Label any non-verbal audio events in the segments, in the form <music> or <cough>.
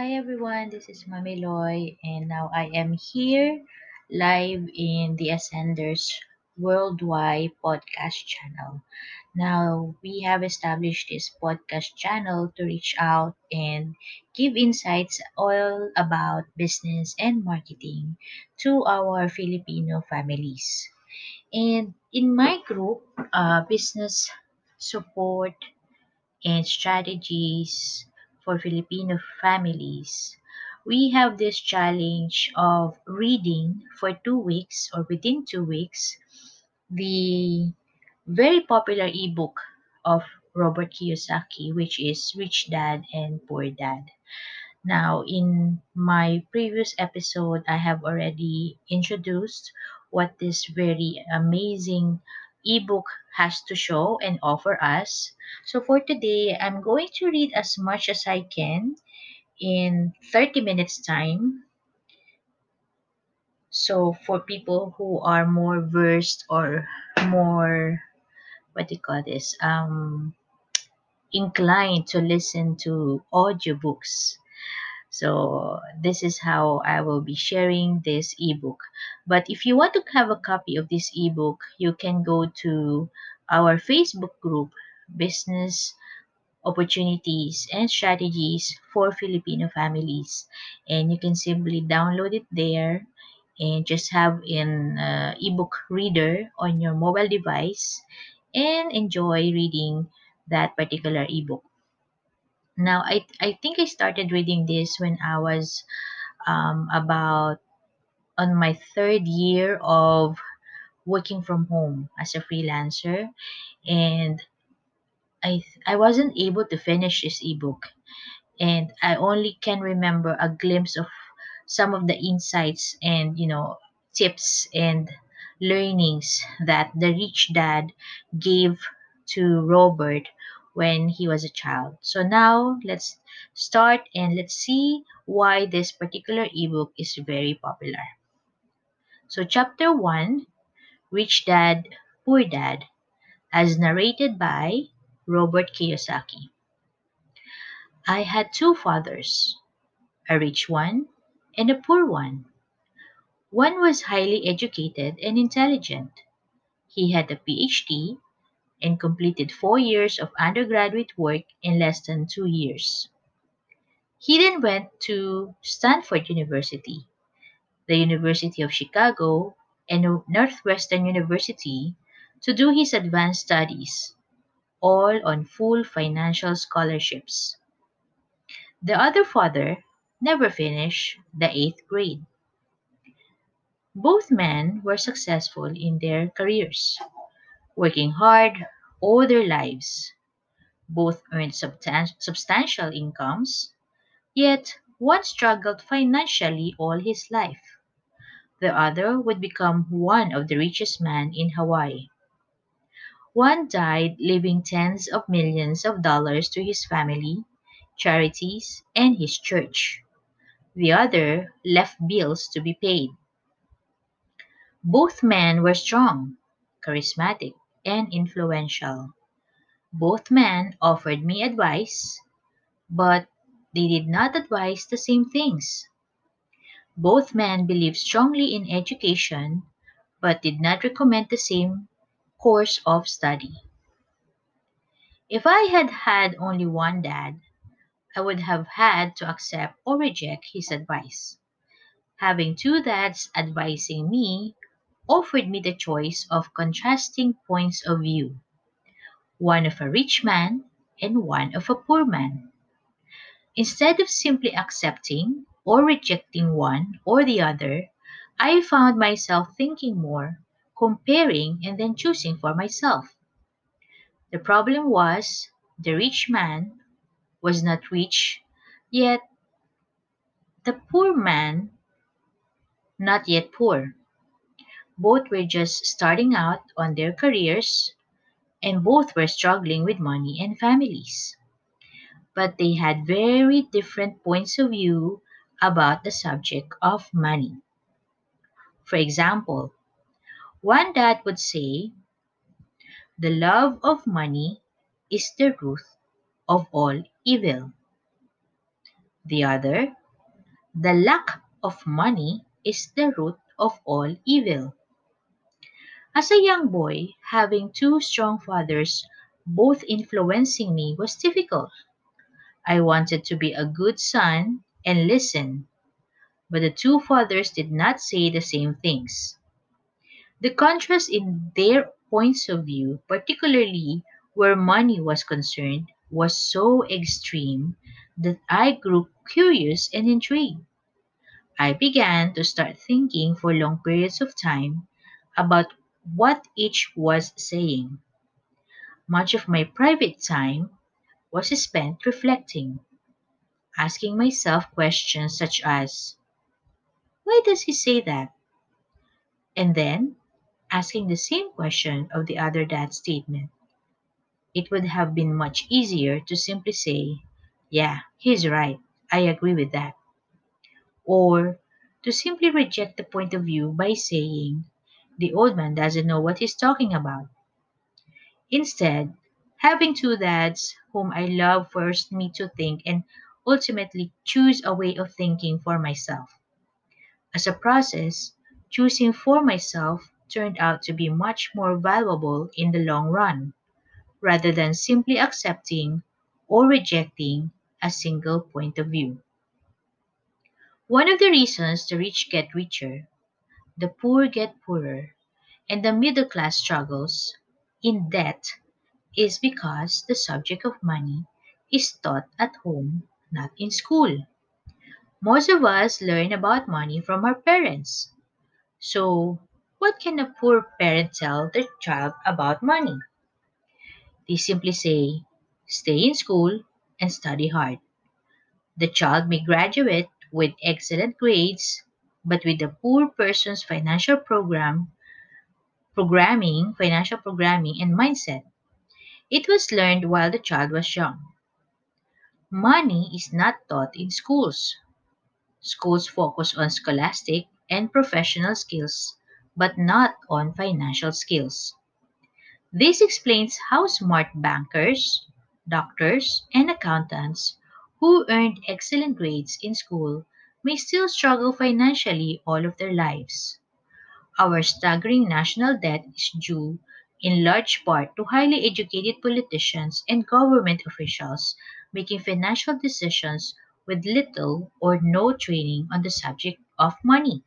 Hi everyone, this is Mami Loy, and now I am here live in the Ascenders Worldwide podcast channel. Now, we have established this podcast channel to reach out and give insights all about business and marketing to our Filipino families. And in my group, uh, business support and strategies for Filipino families, we have this challenge of reading for two weeks or within two weeks the very popular ebook of Robert Kiyosaki, which is Rich Dad and Poor Dad. Now, in my previous episode, I have already introduced what this very amazing ebook has to show and offer us. So, for today, I'm going to read as much as I can in 30 minutes time. So, for people who are more versed or more, what do you call this, um, inclined to listen to audiobooks. So this is how I will be sharing this ebook. But if you want to have a copy of this ebook, you can go to our Facebook group, Business Opportunities and Strategies for Filipino Families. And you can simply download it there and just have an uh, ebook reader on your mobile device and enjoy reading that particular ebook. Now, I, I think I started reading this when I was um, about on my third year of working from home as a freelancer, and I I wasn't able to finish this ebook, and I only can remember a glimpse of some of the insights and you know tips and learnings that the rich dad gave to Robert when he was a child. So now let's start and let's see why this particular ebook is very popular. So chapter 1, Rich Dad, Poor Dad, as narrated by Robert Kiyosaki. I had two fathers, a rich one and a poor one. One was highly educated and intelligent. He had a PhD and completed four years of undergraduate work in less than two years. He then went to Stanford University, the University of Chicago, and Northwestern University to do his advanced studies, all on full financial scholarships. The other father never finished the eighth grade. Both men were successful in their careers, working hard all their lives. Both earned substan- substantial incomes, yet one struggled financially all his life. The other would become one of the richest men in Hawaii. One died leaving tens of millions of dollars to his family, charities, and his church. The other left bills to be paid. Both men were strong, charismatic, and influential. Both men offered me advice, but they did not advise the same things. Both men believed strongly in education, but did not recommend the same course of study. If I had had only one dad, I would have had to accept or reject his advice. Having two dads advising me offered me the choice of contrasting points of view one of a rich man and one of a poor man. Instead of simply accepting or rejecting one or the other, I found myself thinking more, comparing, and then choosing for myself. The problem was the rich man was not rich, yet the poor man not yet poor. Both were just starting out on their careers, and both were struggling with money and families. But they had very different points of view about the subject of money. For example, one dad would say, The love of money is the root of all evil. The other, the lack of money is the root of all evil. As a young boy, having two strong fathers both influencing me was difficult. I wanted to be a good son and listen, but the two fathers did not say the same things. The contrast in their points of view, particularly where money was concerned, was so extreme that I grew curious and intrigued. I began to start thinking for long periods of time about what each was saying. Much of my private time was spent reflecting, asking myself questions such as, Why does he say that? And then asking the same question of the other dad's statement. It would have been much easier to simply say, Yeah, he's right. I agree with that. Or to simply reject the point of view by saying, The old man doesn't know what he's talking about. Instead, having two dads whom I love forced me to think and ultimately choose a way of thinking for myself. As a process, choosing for myself turned out to be much more valuable in the long run, rather than simply accepting or rejecting a single point of view. One of the reasons the rich get richer, the poor get poorer, and the middle class struggles in debt is because the subject of money is taught at home, not in school. Most of us learn about money from our parents. So, what can a poor parent tell their child about money? They simply say, stay in school and study hard. The child may graduate with excellent grades, but with the poor person's financial program, programming, financial programming, and mindset, it was learned while the child was young. Money is not taught in schools. Schools focus on scholastic and professional skills, but not on financial skills. This explains how smart bankers, doctors, and accountants who earned excellent grades in school may still struggle financially all of their lives. Our staggering national debt is due in large part to highly educated politicians and government officials making financial decisions with little or no training on the subject of money.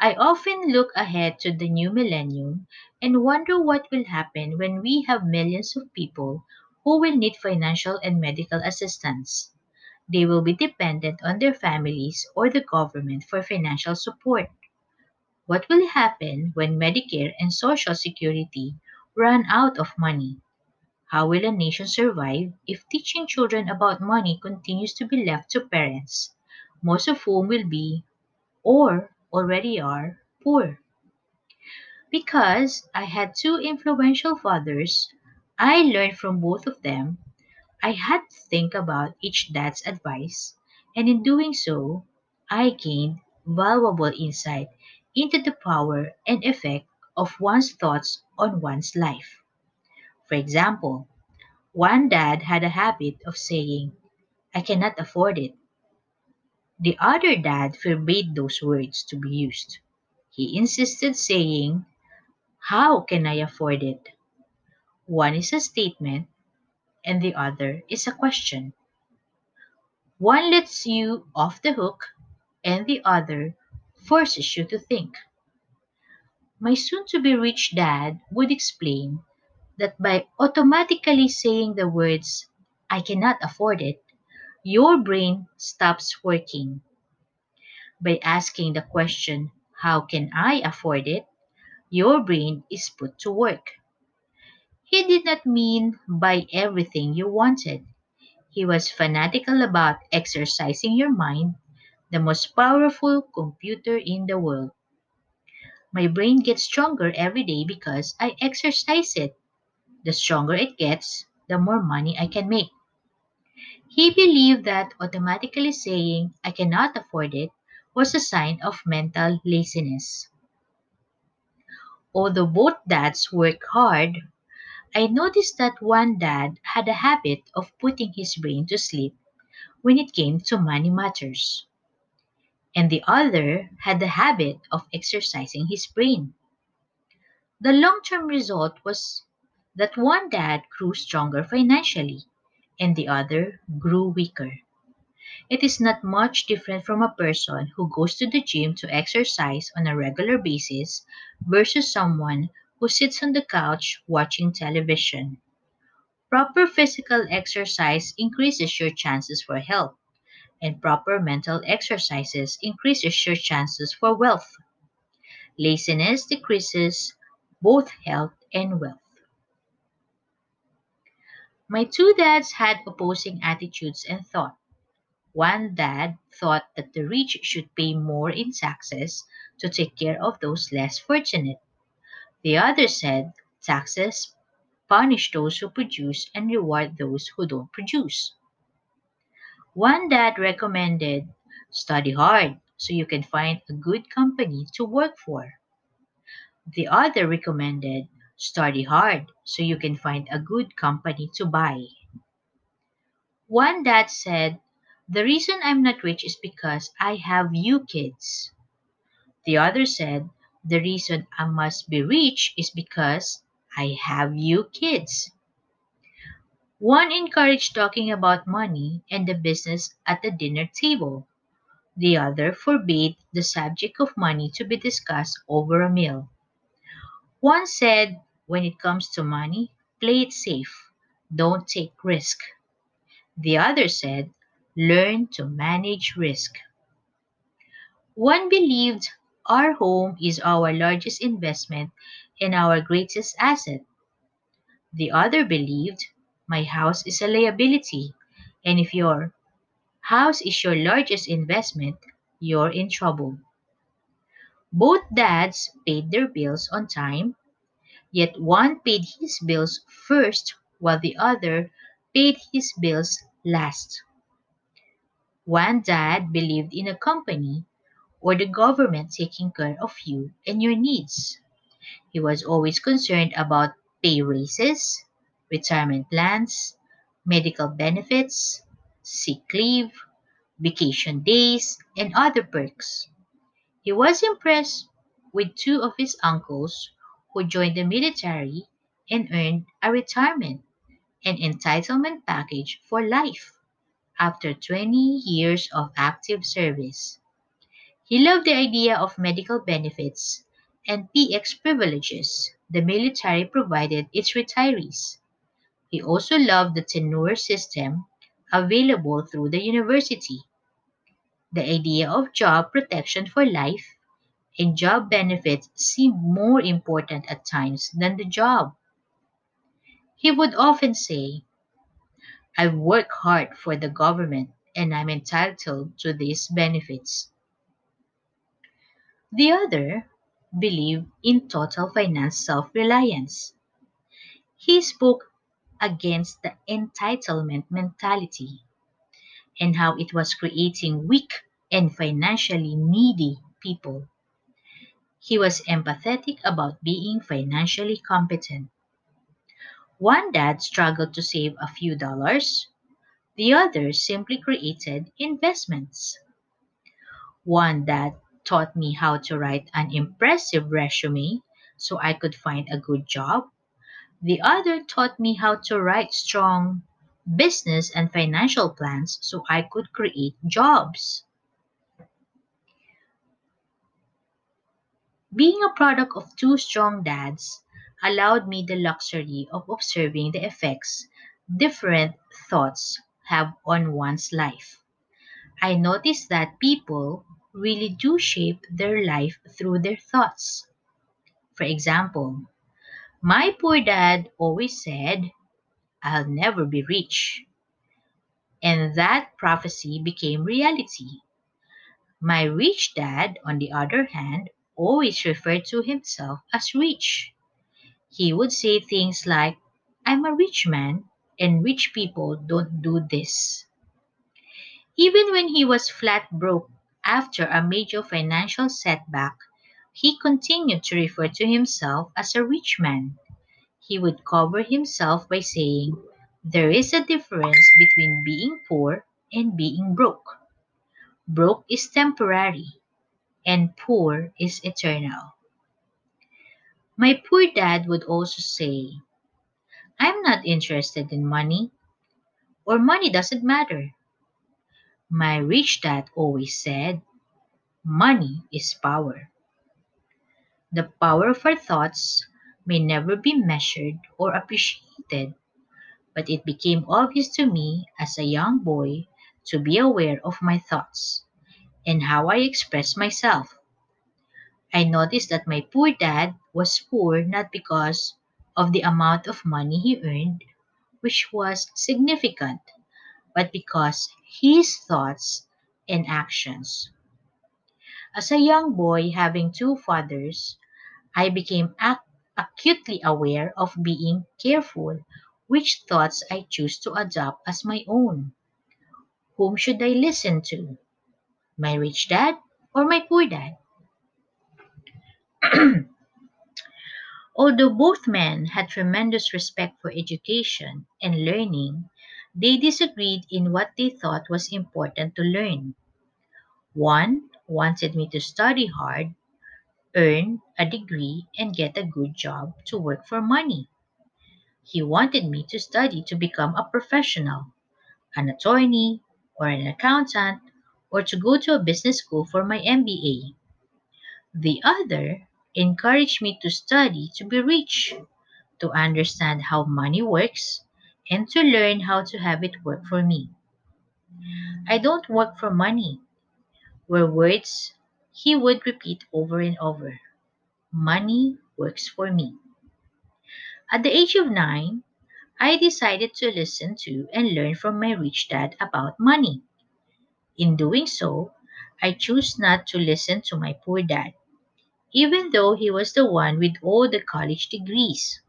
I often look ahead to the new millennium and wonder what will happen when we have millions of people who will need financial and medical assistance. They will be dependent on their families or the government for financial support. What will happen when Medicare and Social Security run out of money? How will a nation survive if teaching children about money continues to be left to parents, most of whom will be, or already are, poor? Because I had two influential fathers, I learned from both of them. I had to think about each dad's advice, and in doing so, I gained valuable insight into the power and effect of one's thoughts on one's life. For example, one dad had a habit of saying, I cannot afford it. The other dad forbade those words to be used. He insisted, saying, How can I afford it? One is a statement and the other is a question. One lets you off the hook and the other forces you to think. My soon to be rich dad would explain that by automatically saying the words, I cannot afford it, your brain stops working. By asking the question, How can I afford it? your brain is put to work. He did not mean buy everything you wanted. He was fanatical about exercising your mind, the most powerful computer in the world. My brain gets stronger every day because I exercise it. The stronger it gets, the more money I can make. He believed that automatically saying, I cannot afford it, was a sign of mental laziness. Although both dads work hard, I noticed that one dad had a habit of putting his brain to sleep when it came to money matters. And the other had the habit of exercising his brain. The long term result was that one dad grew stronger financially and the other grew weaker. It is not much different from a person who goes to the gym to exercise on a regular basis versus someone who sits on the couch watching television. Proper physical exercise increases your chances for health, and proper mental exercises increases your chances for wealth. Laziness decreases both health and wealth. My two dads had opposing attitudes and thought. One dad thought that the rich should pay more in taxes to take care of those less fortunate. The other said taxes punish those who produce and reward those who don't produce. One dad recommended study hard so you can find a good company to work for. The other recommended study hard so you can find a good company to buy. One dad said, The reason I'm not rich is because I have you kids. The other said, The reason I must be rich is because I have you kids. One encouraged talking about money and the business at the dinner table. The other forbade the subject of money to be discussed over a meal. One said, when it comes to money, play it safe. Don't take risk. The other said, learn to manage risk. One believed our home is our largest investment and our greatest asset. The other believed my house is a liability, and if your house is your largest investment, you're in trouble. Both dads paid their bills on time, yet one paid his bills first while the other paid his bills last. One dad believed in a company or the government taking care of you and your needs. He was always concerned about pay raises, retirement plans, medical benefits, sick leave, vacation days, and other perks. He was impressed with two of his uncles who joined the military and earned a retirement and entitlement package for life after 20 years of active service. He loved the idea of medical benefits and PX privileges the military provided its retirees. He also loved the tenure system available through the university. The idea of job protection for life and job benefits seemed more important at times than the job. He would often say, I work hard for the government and I'm entitled to these benefits. The other believed in total finance self reliance. He spoke against the entitlement mentality and how it was creating weak and financially needy people. He was empathetic about being financially competent. One dad struggled to save a few dollars, the other simply created investments. One dad taught me how to write an impressive resume so I could find a good job. The other taught me how to write strong business and financial plans so I could create jobs. Being a product of two strong dads allowed me the luxury of observing the effects different thoughts have on one's life. I noticed that people really do shape their life through their thoughts. For example, my poor dad always said, I'll never be rich. And that prophecy became reality. My rich dad, on the other hand, always referred to himself as rich. He would say things like, I'm a rich man, and rich people don't do this. Even when he was flat broke after a major financial setback, he continued to refer to himself as a rich man. He would cover himself by saying, There is a difference between being poor and being broke. Broke is temporary, and poor is eternal. My poor dad would also say, I'm not interested in money, or money doesn't matter. My rich dad always said, money is power. The power of our thoughts may never be measured or appreciated, but it became obvious to me as a young boy to be aware of my thoughts and how I express myself. I noticed that my poor dad was poor not because of the amount of money he earned, which was significant, but because his thoughts and actions. As a young boy having two fathers, I became ac- acutely aware of being careful which thoughts I choose to adopt as my own. Whom should I listen to? My rich dad or my poor dad? <clears throat> Although both men had tremendous respect for education and learning, they disagreed in what they thought was important to learn. One wanted me to study hard, earn a degree, and get a good job to work for money. He wanted me to study to become a professional, an attorney, or an accountant, or to go to a business school for my MBA. The other encouraged me to study to be rich, to understand how money works, and to learn how to have it work for me. I don't work for money, were words he would repeat over and over. Money works for me. At the age of nine, I decided to listen to and learn from my rich dad about money. In doing so, I chose not to listen to my poor dad, even though he was the one with all the college degrees.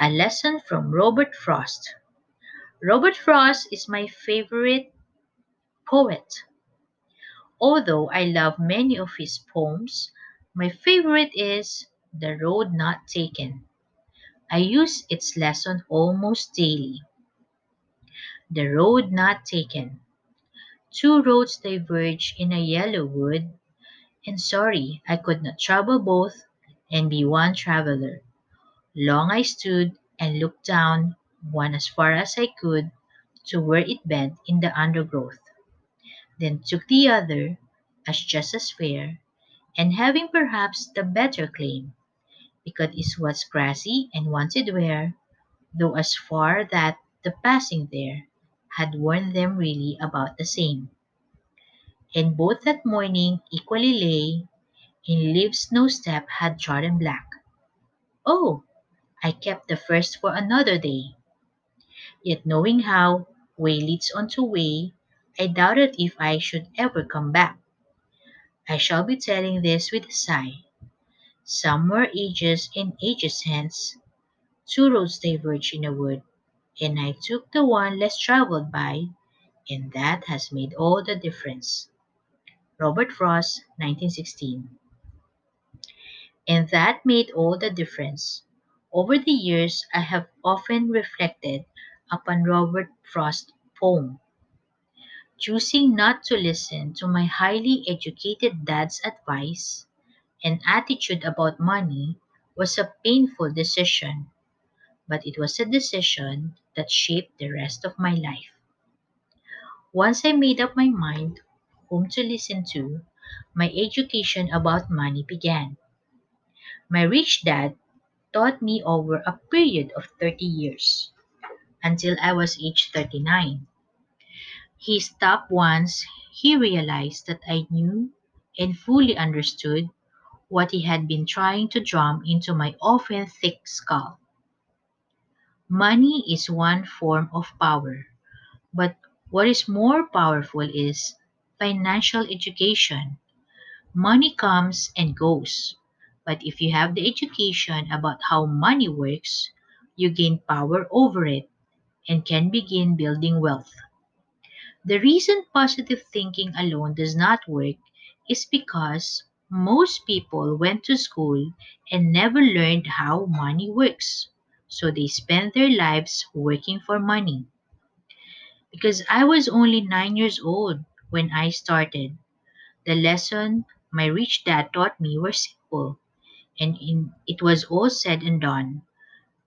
A lesson from Robert Frost. Robert Frost is my favorite poet. Although I love many of his poems, my favorite is The Road Not Taken. I use its lesson almost daily. The road not taken. Two roads diverge in a yellow wood, and sorry I could not travel both and be one traveler. Long I stood and looked down one as far as I could to where it bent in the undergrowth, then took the other as just as fair, and having perhaps the better claim, because it was grassy and wanted wear, though as far that the passing there had worn them really about the same. And both that morning equally lay in leaves no step had trodden black. Oh, I kept the first for another day. Yet knowing how way leads on to way, I doubted if I should ever come back. I shall be telling this with a sigh. Somewhere ages and ages hence, two roads diverged in a wood, and I took the one less traveled by, and that has made all the difference. Robert Frost, 1916. And that made all the difference. Over the years, I have often reflected upon Robert Frost's poem. Choosing not to listen to my highly educated dad's advice and attitude about money was a painful decision, but it was a decision that shaped the rest of my life. Once I made up my mind whom to listen to, my education about money began. My rich dad taught me over a period of 30 years, until I was age 39. He stopped once he realized that I knew and fully understood what he had been trying to drum into my often thick skull. Money is one form of power, but what is more powerful is financial education. Money comes and goes, but if you have the education about how money works, you gain power over it and can begin building wealth. The reason positive thinking alone does not work is because most people went to school and never learned how money works, so they spend their lives working for money. because I was only nine years old when I started. The lesson my rich dad taught me were simple, and in, it was all said and done.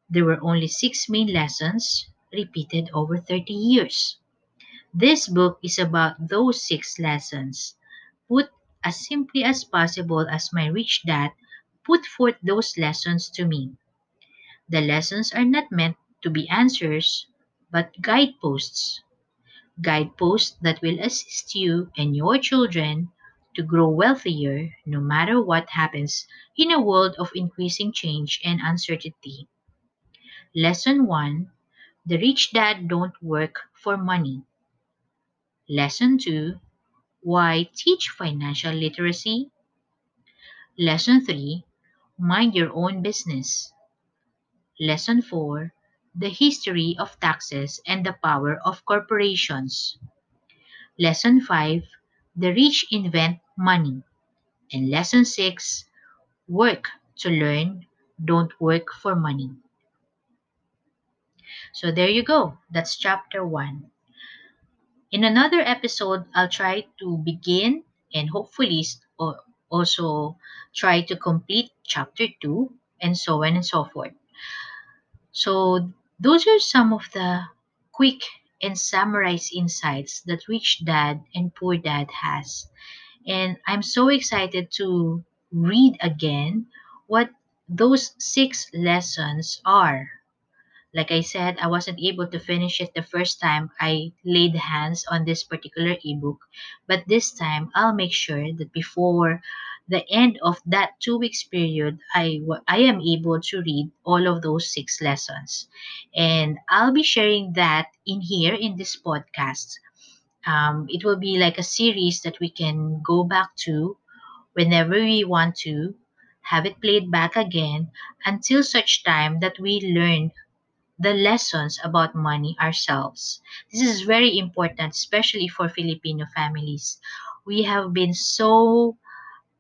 There were only six main lessons repeated over 30 years. This book is about those six lessons, put as simply as possible as my rich dad put forth those lessons to me. The lessons are not meant to be answers, but guideposts. Guideposts that will assist you and your children to grow wealthier no matter what happens in a world of increasing change and uncertainty. Lesson 1 The Rich Dad Don't Work for Money. Lesson 2 Why Teach Financial Literacy? Lesson 3 Mind Your Own Business. Lesson 4 The History of Taxes and the Power of Corporations. Lesson 5 The Rich Invent Money. And Lesson 6 Work to Learn, Don't Work for Money. So there you go. That's chapter 1. In another episode, I'll try to begin and hopefully also try to complete chapter 2 and so on and so forth. So those are some of the quick and summarize insights that Rich Dad and Poor Dad has. And I'm so excited to read again what those six lessons are like I said, I wasn't able to finish it the first time I laid hands on this particular ebook, but this time I'll make sure that before the end of that two weeks period, I, I am able to read all of those six lessons. And I'll be sharing that in here in this podcast. Um, it will be like a series that we can go back to whenever we want to, have it played back again until such time that we learn the lessons about money ourselves. This is very important, especially for Filipino families. We have been so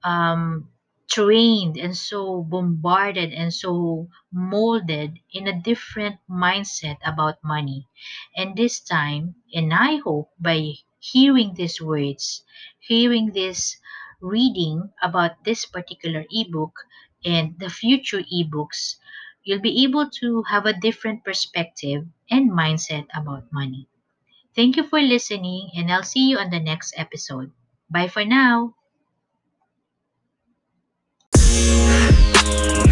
um, trained and so bombarded and so molded in a different mindset about money. And this time, and I hope by hearing these words, hearing this reading about this particular ebook and the future ebooks, you'll be able to have a different perspective and mindset about money. Thank you for listening, and I'll see you on the next episode. Bye for now. Thank you.